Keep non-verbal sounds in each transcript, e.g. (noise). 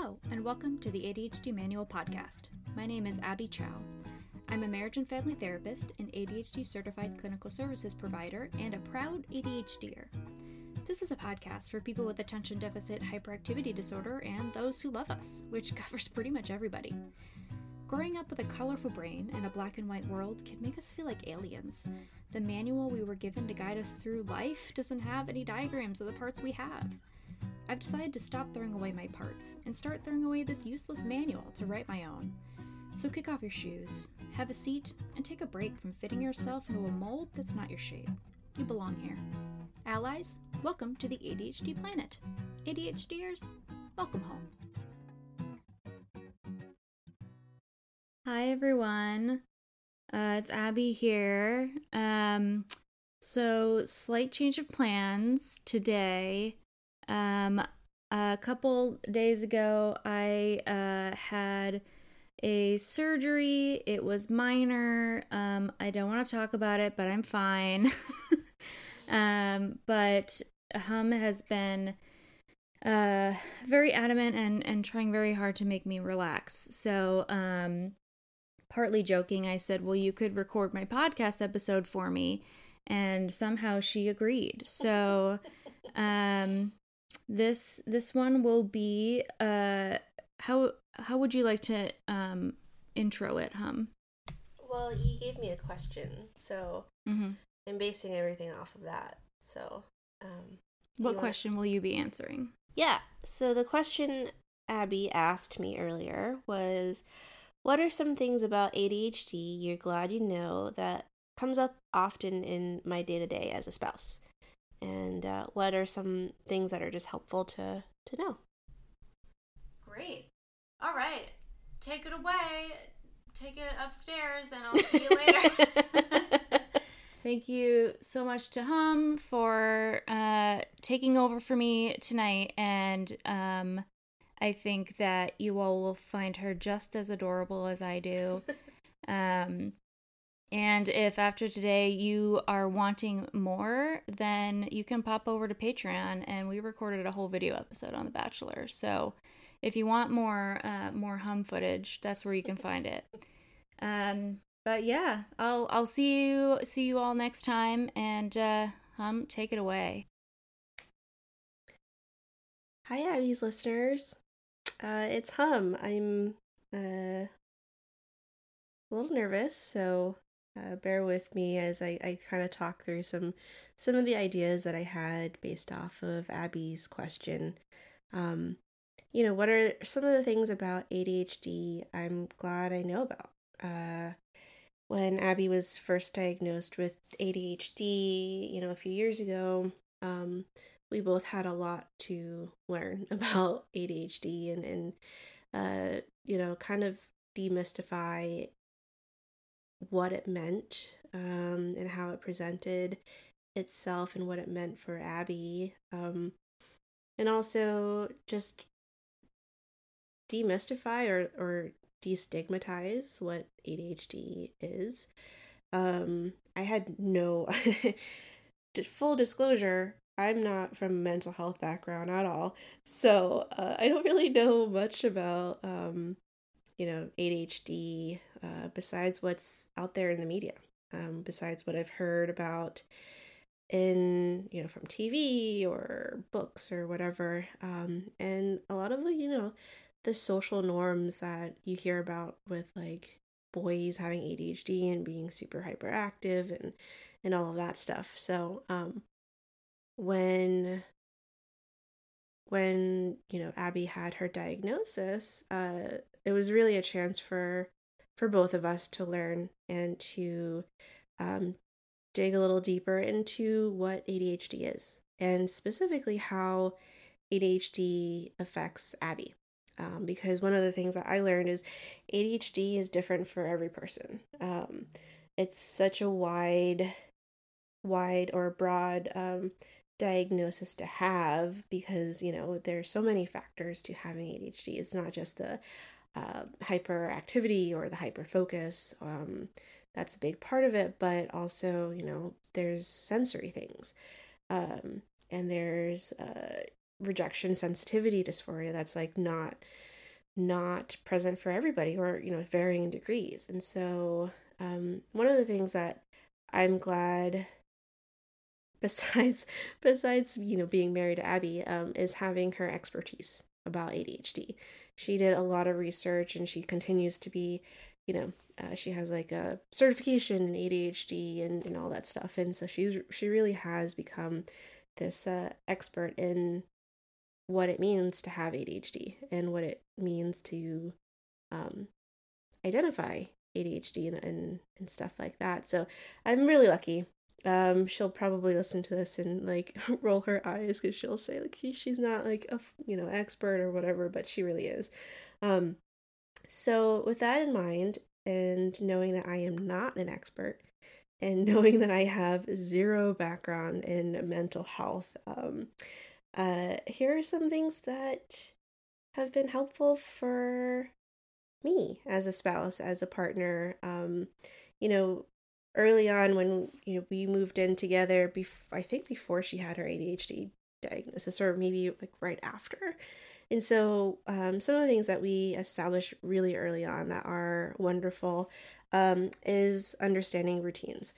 Hello, and welcome to the ADHD Manual Podcast. My name is Abby Chow. I'm a marriage and family therapist, an ADHD certified clinical services provider, and a proud ADHDer. This is a podcast for people with attention deficit hyperactivity disorder and those who love us, which (laughs) covers pretty much everybody. Growing up with a colorful brain and a black and white world can make us feel like aliens. The manual we were given to guide us through life doesn't have any diagrams of the parts we have. I've decided to stop throwing away my parts and start throwing away this useless manual to write my own. So kick off your shoes, have a seat, and take a break from fitting yourself into a mold that's not your shape. You belong here. Allies, welcome to the ADHD planet. ADHDers, welcome home. Hi everyone. Uh, it's Abby here. Um, so slight change of plans today. Um, a couple days ago, I uh, had a surgery. It was minor. Um, I don't want to talk about it, but I'm fine. (laughs) um, but Hong has been uh, very adamant and, and trying very hard to make me relax. So, um, partly joking, I said, Well, you could record my podcast episode for me. And somehow she agreed. So, (laughs) um, this this one will be uh how how would you like to um intro it Hong Well, you gave me a question, so mm-hmm. I'm basing everything off of that. So, um, what you want- question will you be answering Yeah. So the question Abby asked me earlier was, "What are some things about ADHD you're glad you know that comes up often in my day to day as a spouse?" And uh, what are some things that are just helpful to to know? great all right take it away take it upstairs and i'll see you later (laughs) Thank you so much to Hong for uh, taking over for me tonight, and um, I think that you all will find her just as adorable as I do. (laughs) um, and if after today you are wanting more, then you can pop over to Patreon, and we recorded a whole video episode on The Bachelor. So if you want more uh, more Hong footage, that's where you can find it. Um, but yeah, I'll I'll see you see you all next time and uh Hong take it away. Hi, Abby's listeners. Uh, it's Hong. I'm uh, a little nervous, so uh, bear with me as I, I kind of talk through some some of the ideas that I had based off of Abby's question. Um, you know, what are some of the things about ADHD I'm glad I know about? Uh, when Abby was first diagnosed with ADHD, you know, a few years ago, um, we both had a lot to learn (laughs) about ADHD and and uh, you know, kind of demystify what it meant um, and how it presented itself and what it meant for Abby, um, and also just demystify or or destigmatize what ADHD is. Um, I had no (laughs) full disclosure. I'm not from a mental health background at all, so uh, I don't really know much about um, you know ADHD uh, besides what's out there in the media. Um, besides what I've heard about in you know from TV or books or whatever, um, and a lot of the you know the social norms that you hear about with like boys having ADHD and being super hyperactive and and all of that stuff. So um when when you know Abby had her diagnosis, uh it was really a chance for for both of us to learn and to um dig a little deeper into what ADHD is and specifically how ADHD affects Abby um, because one of the things that I learned is ADHD is different for every person. Um, it's such a wide, wide or broad um, diagnosis to have because you know there's so many factors to having ADHD. It's not just the uh, hyperactivity or the hyperfocus. Um, that's a big part of it, but also you know there's sensory things, um, and there's uh, rejection sensitivity dysphoria that's like not not present for everybody or you know varying degrees and so um, one of the things that i'm glad (laughs) besides besides you know being married to abby um, is having her expertise about adhd she did a lot of research and she continues to be you know uh, she has like a certification in adhd and, and all that stuff and so she's she really has become this uh, expert in what it means to have ADHD and what it means to um, identify ADHD and, and, and stuff like that. So I'm really lucky. Um, she'll probably listen to this and like (laughs) roll her eyes because she'll say like she's not like a you know expert or whatever, but she really is. Um, so with that in mind, and knowing that I am not an expert, and (laughs) knowing that I have zero background in mental health, um, uh, here are some things that have been helpful for me as a spouse, as a partner. Um, you know, early on when you know we moved in together, bef- I think before she had her ADHD diagnosis, or maybe like right after. And so, um, some of the things that we established really early on that are wonderful um, is understanding routines.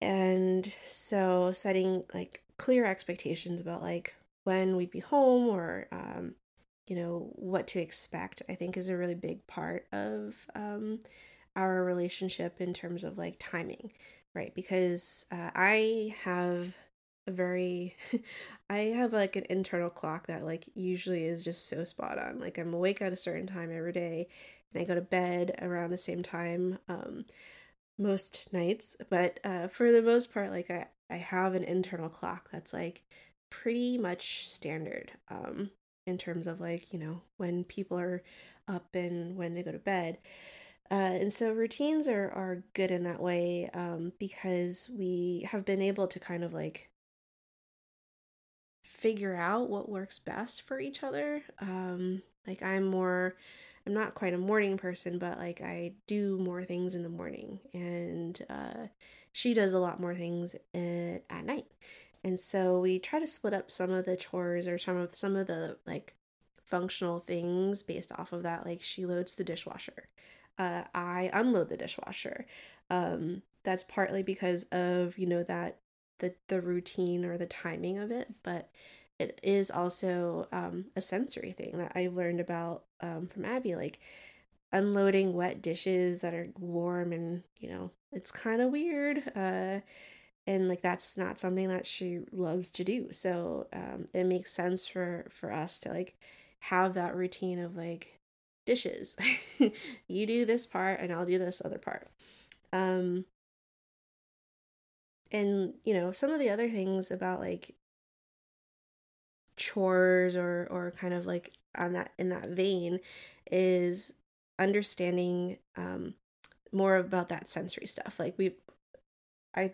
And so, setting like clear expectations about like when we'd be home or um, you know what to expect i think is a really big part of um, our relationship in terms of like timing right? Because uh, i have a very (laughs) i have like an internal clock that like usually is just so spot on. Like i'm awake at a certain time every day and i go to bed around the same time um, most nights. But uh, for the most part like i i have an internal clock that's like pretty much standard um, in terms of like, you know, when people are up and when they go to bed. Uh, and so routines are, are good in that way um, because we have been able to kind of like figure out what works best for each other. Um, like I'm more, I'm not quite a morning person, but like I do more things in the morning, and uh, she does a lot more things at, at night. And so we try to split up some of the chores or some of some of the like functional things based off of that. Like she loads the dishwasher. Uh, I unload the dishwasher. Um, that's partly because of, you know, that the the routine or the timing of it, but it is also um, a sensory thing that I've learned about um, from Abby. Like unloading wet dishes that are warm and you know it's kind of weird. Uh, and like that's not something that she loves to do so um, it makes sense for for us to like have that routine of like dishes. (laughs) You do this part and i'll do this other part. Um and you know some of the other things about like chores or or kind of like on that in that vein is understanding um more about that sensory stuff. Like we i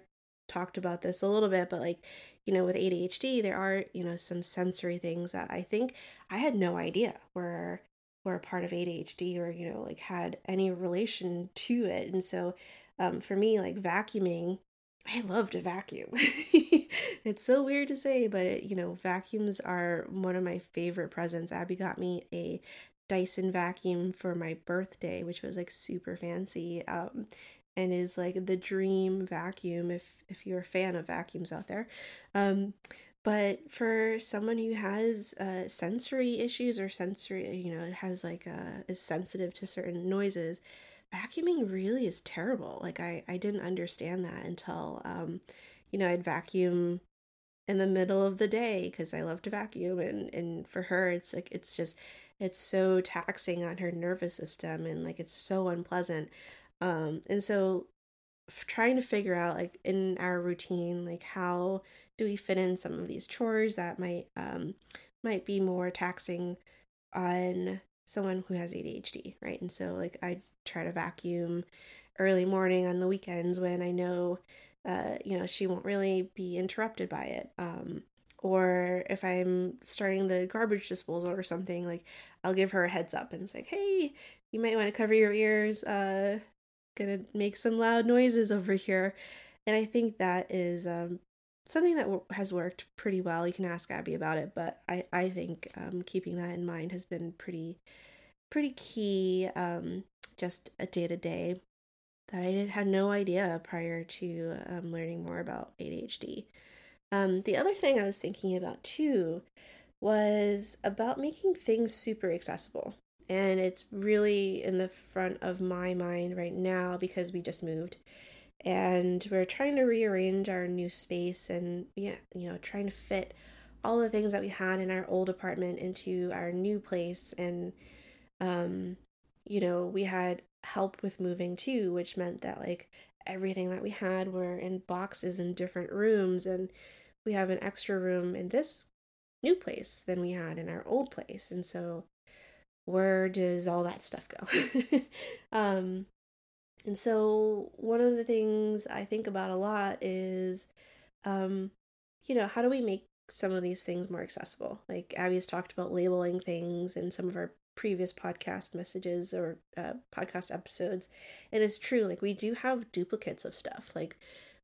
talked about this a little bit, but like, you know, with ADHD, there are, you know, some sensory things that I think I had no idea were were a part of ADHD or, you know, like had any relation to it. And so um, for me, like vacuuming, I love to vacuum. (laughs) it's so weird to say, but you know, vacuums are one of my favorite presents. Abby got me a Dyson vacuum for my birthday, which was like super fancy. Um, and is like the dream vacuum if if you're a fan of vacuums out there. Um, but for someone who has uh, sensory issues or sensory, you know, has like uh, is sensitive to certain noises, vacuuming really is terrible. Like I I didn't understand that until um, you know, I'd vacuum in the middle of the day because I love to vacuum and and for her it's like it's just it's so taxing on her nervous system and like it's so unpleasant um, and so trying to figure out like in our routine, like how do we fit in some of these chores that might um might be more taxing on someone who has ADHD, right? And so like I try to vacuum early morning on the weekends when I know uh you know she won't really be interrupted by it. Um or if I'm starting the garbage disposal or something, like I'll give her a heads up and like, hey, you might want to cover your ears. Uh, gonna make some loud noises over here and i think that is um something that w- has worked pretty well. You can ask Abby about it, but I I think um, keeping that in mind has been pretty pretty key. Um, just a day to day that I did had no idea prior to um, learning more about ADHD. Um, the other thing I was thinking about too was about making things super accessible. And it's really in the front of my mind right now because we just moved. And we're trying to rearrange our new space and yeah, you know, trying to fit all the things that we had in our old apartment into our new place. And um you know, we had help with moving too, which meant that like everything that we had were in boxes in different rooms. And we have an extra room in this new place than we had in our old place. And so where does all that stuff go? (laughs) um and so one of the things I think about a lot is um you know, how do we make some of these things more accessible? Like Abby's talked about labeling things in some of our previous podcast messages or uh, podcast episodes. And it's true, like we do have duplicates of stuff. Like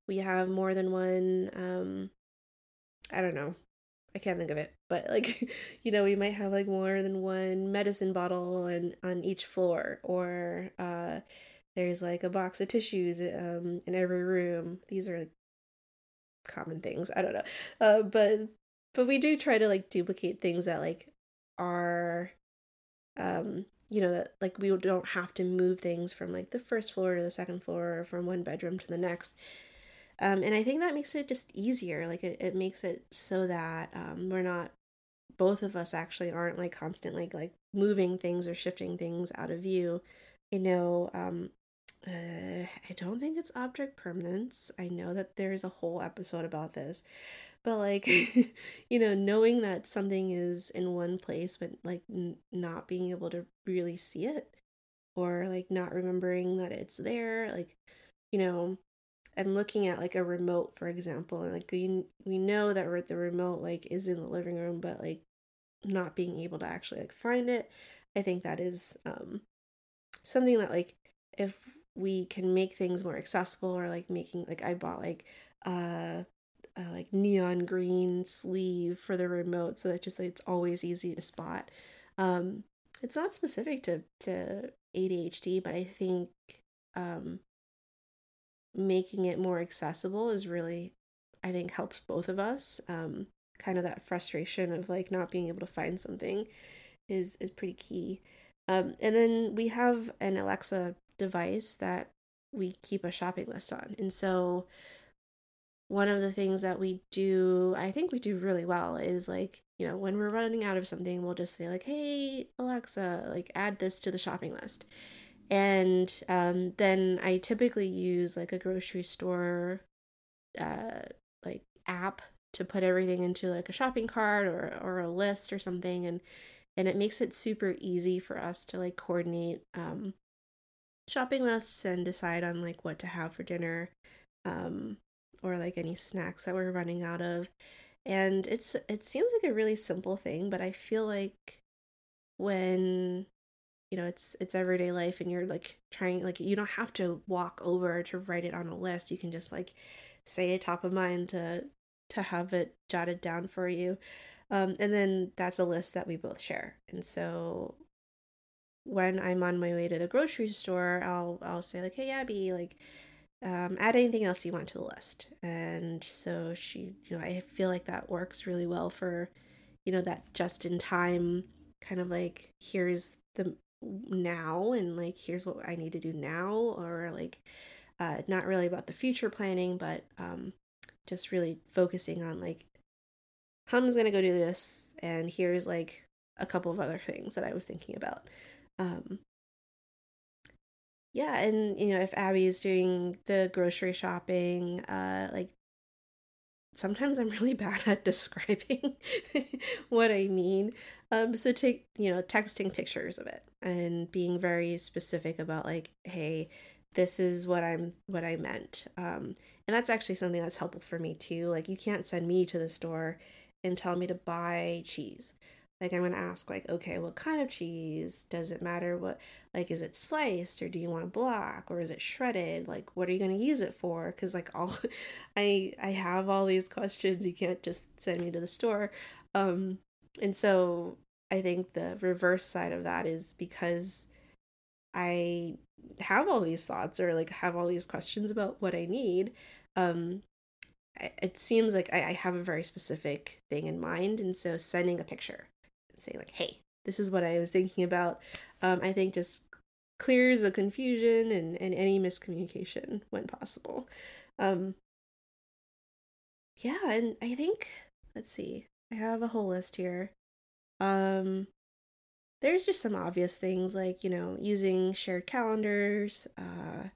we have more than one um I don't know. I can't think of it, but like (laughs) you know, we might have like more than one medicine bottle and on each floor or uh there's like a box of tissues um in every room. These are like common things. I don't know. Uh but but we do try to like duplicate things that like are um you know that like we don't have to move things from like the first floor to the second floor or from one bedroom to the next um and i think that makes it just easier like it, it makes it so that um we're not both of us actually aren't like constantly like, like moving things or shifting things out of view you know um uh, I don't think it's object permanence. I know that there's a whole episode about this, but like (laughs) you know knowing that something is in one place but like n- not being able to really see it or like not remembering that it's there like you know i'm looking at like a remote for example and like we we know that the remote like is in the living room but like not being able to actually like find it i think that is um something that like if we can make things more accessible or like making like i bought like uh a like neon green sleeve for the remote so that just like, it's always easy to spot. Um, it's not specific to to ADHD, but I think um, making it more accessible is really, I think, helps both of us. Um, kind of that frustration of like not being able to find something is is pretty key. Um, and then we have an Alexa device that we keep a shopping list on, and so one of the things that we do, I think we do really well, is like, you know, when we're running out of something, we'll just say, like, hey, Alexa, like, add this to the shopping list. And um, then I typically use like a grocery store uh, like app to put everything into like a shopping cart or, or a list or something and and it makes it super easy for us to like coordinate um, shopping lists and decide on like what to have for dinner um, or like any snacks that we're running out of. And it's it seems like a really simple thing, but I feel like when you know it's it's everyday life and you're like trying like you don't have to walk over to write it on a list. You can just like say it top of mind to to have it jotted down for you. Um, and then that's a list that we both share. And so when I'm on my way to the grocery store, I'll I'll say like, "Hey Abby, like um, add anything else you want to the list. And so she, you know, I feel like that works really well for, you know, that just in time kind of like, here's the now and like, here's what I need to do now, or like, uh, not really about the future planning, but um, just really focusing on like, Hong's gonna go do this, and here's like a couple of other things that I was thinking about. Um, yeah, and you know, if Abby's doing the grocery shopping, uh like sometimes I'm really (laughs) bad at describing (laughs) what I mean. Um so take, you know, texting pictures of it and being very specific about like, hey, this is what I'm what I meant. Um and that's actually something that's helpful for me too. Like you can't send me to the store and tell me to buy cheese. Like i'm going to ask like okay what kind of cheese? Does it matter what like is it sliced or do you want it black or is it shredded? Like what are you going to use it for? Because like all (laughs) i i have all these questions you can't just send me to the store. Um and so i think the reverse side of that is because i have all these thoughts or like have all these questions about what i need um it seems like I, have a very specific thing in mind and so sending a picture saying like hey this is what i was thinking about. Um, i think just clears the confusion and, and any miscommunication when possible. Um, yeah and i think let's see i have a whole list here. Um there's just some obvious things like you know using shared calendars uh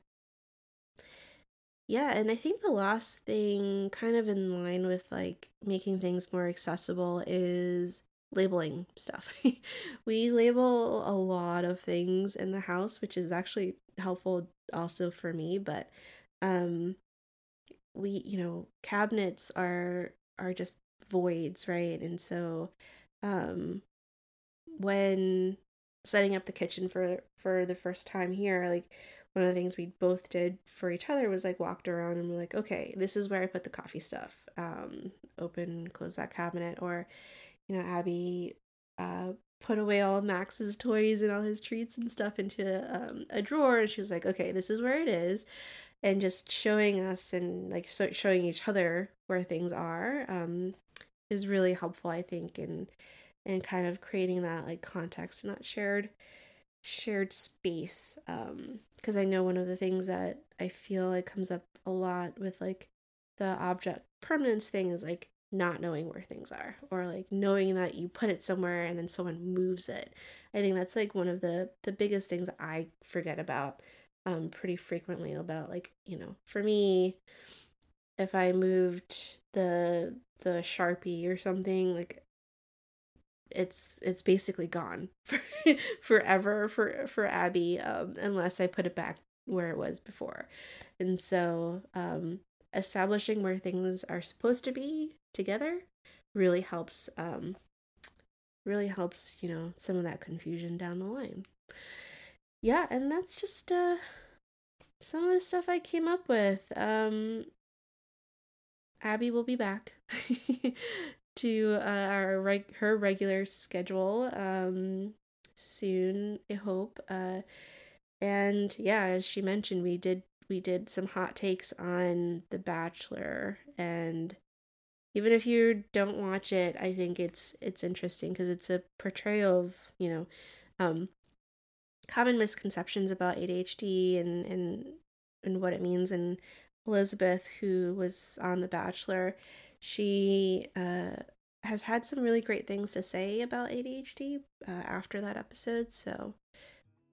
yeah, and I think the last thing, kind of in line with like making things more accessible, is labeling stuff. (laughs) we label a lot of things in the house, which is actually helpful also for me, but um we, you know, cabinets are are just voids, right? And so um when setting up the kitchen for for the first time here, like one of the things we both did for each other was like walked around and we're like, okay, this is where I put the coffee stuff. Um, open, close that cabinet, or you know, Abby uh put away all Max's toys and all his treats and stuff into um, a drawer, and she was like, okay, this is where it is, and just showing us and like so showing each other where things are um, is really helpful, I think, and in kind of creating that like context and that shared shared space um because i know one of the things that i feel like comes up a lot with like the object permanence thing is like not knowing where things are or like knowing that you put it somewhere and then someone moves it i think that's like one of the the biggest things i forget about um pretty frequently about like you know for me if i moved the the sharpie or something like it's it's basically gone (laughs) for, forever for for Abby um, unless I put it back where it was before. And so um, establishing where things are supposed to be together really helps um, really helps, you know, some of that confusion down the line. Yeah, and that's just uh some of the stuff I came up with. Um Abby will be back (laughs) to uh, our reg- her regular schedule um, soon. I hope. Uh, and yeah, as she mentioned, we did we did some hot takes on The Bachelor, and even if you don't watch it, I think it's it's interesting because it's a portrayal of you know um, common misconceptions about ADHD and and and what it means. And Elizabeth, who was on The Bachelor, she uh, has had some really great things to say about ADHD uh, after that episode, so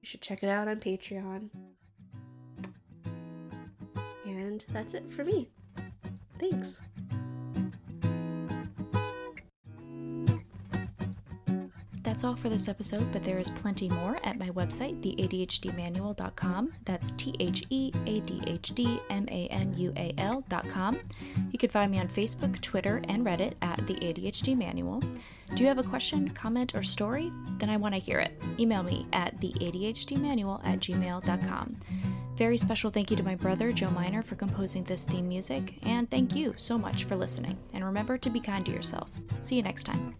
you should check it out on Patreon. And that's it for me. Thanks. That's all for this episode, but there is plenty more at my website, theadhdmanual.com. That's T H E A D H D M A N U A L.com. You can find me on Facebook, Twitter, and Reddit at The ADHD Manual. Do you have a question, comment, or story? Then I want to hear it. Email me at theadhdmanual at gmail.com. Very special thank you to my brother, Joe Miner, for composing this theme music, and thank you so much for listening. And remember to be kind to yourself. See you next time.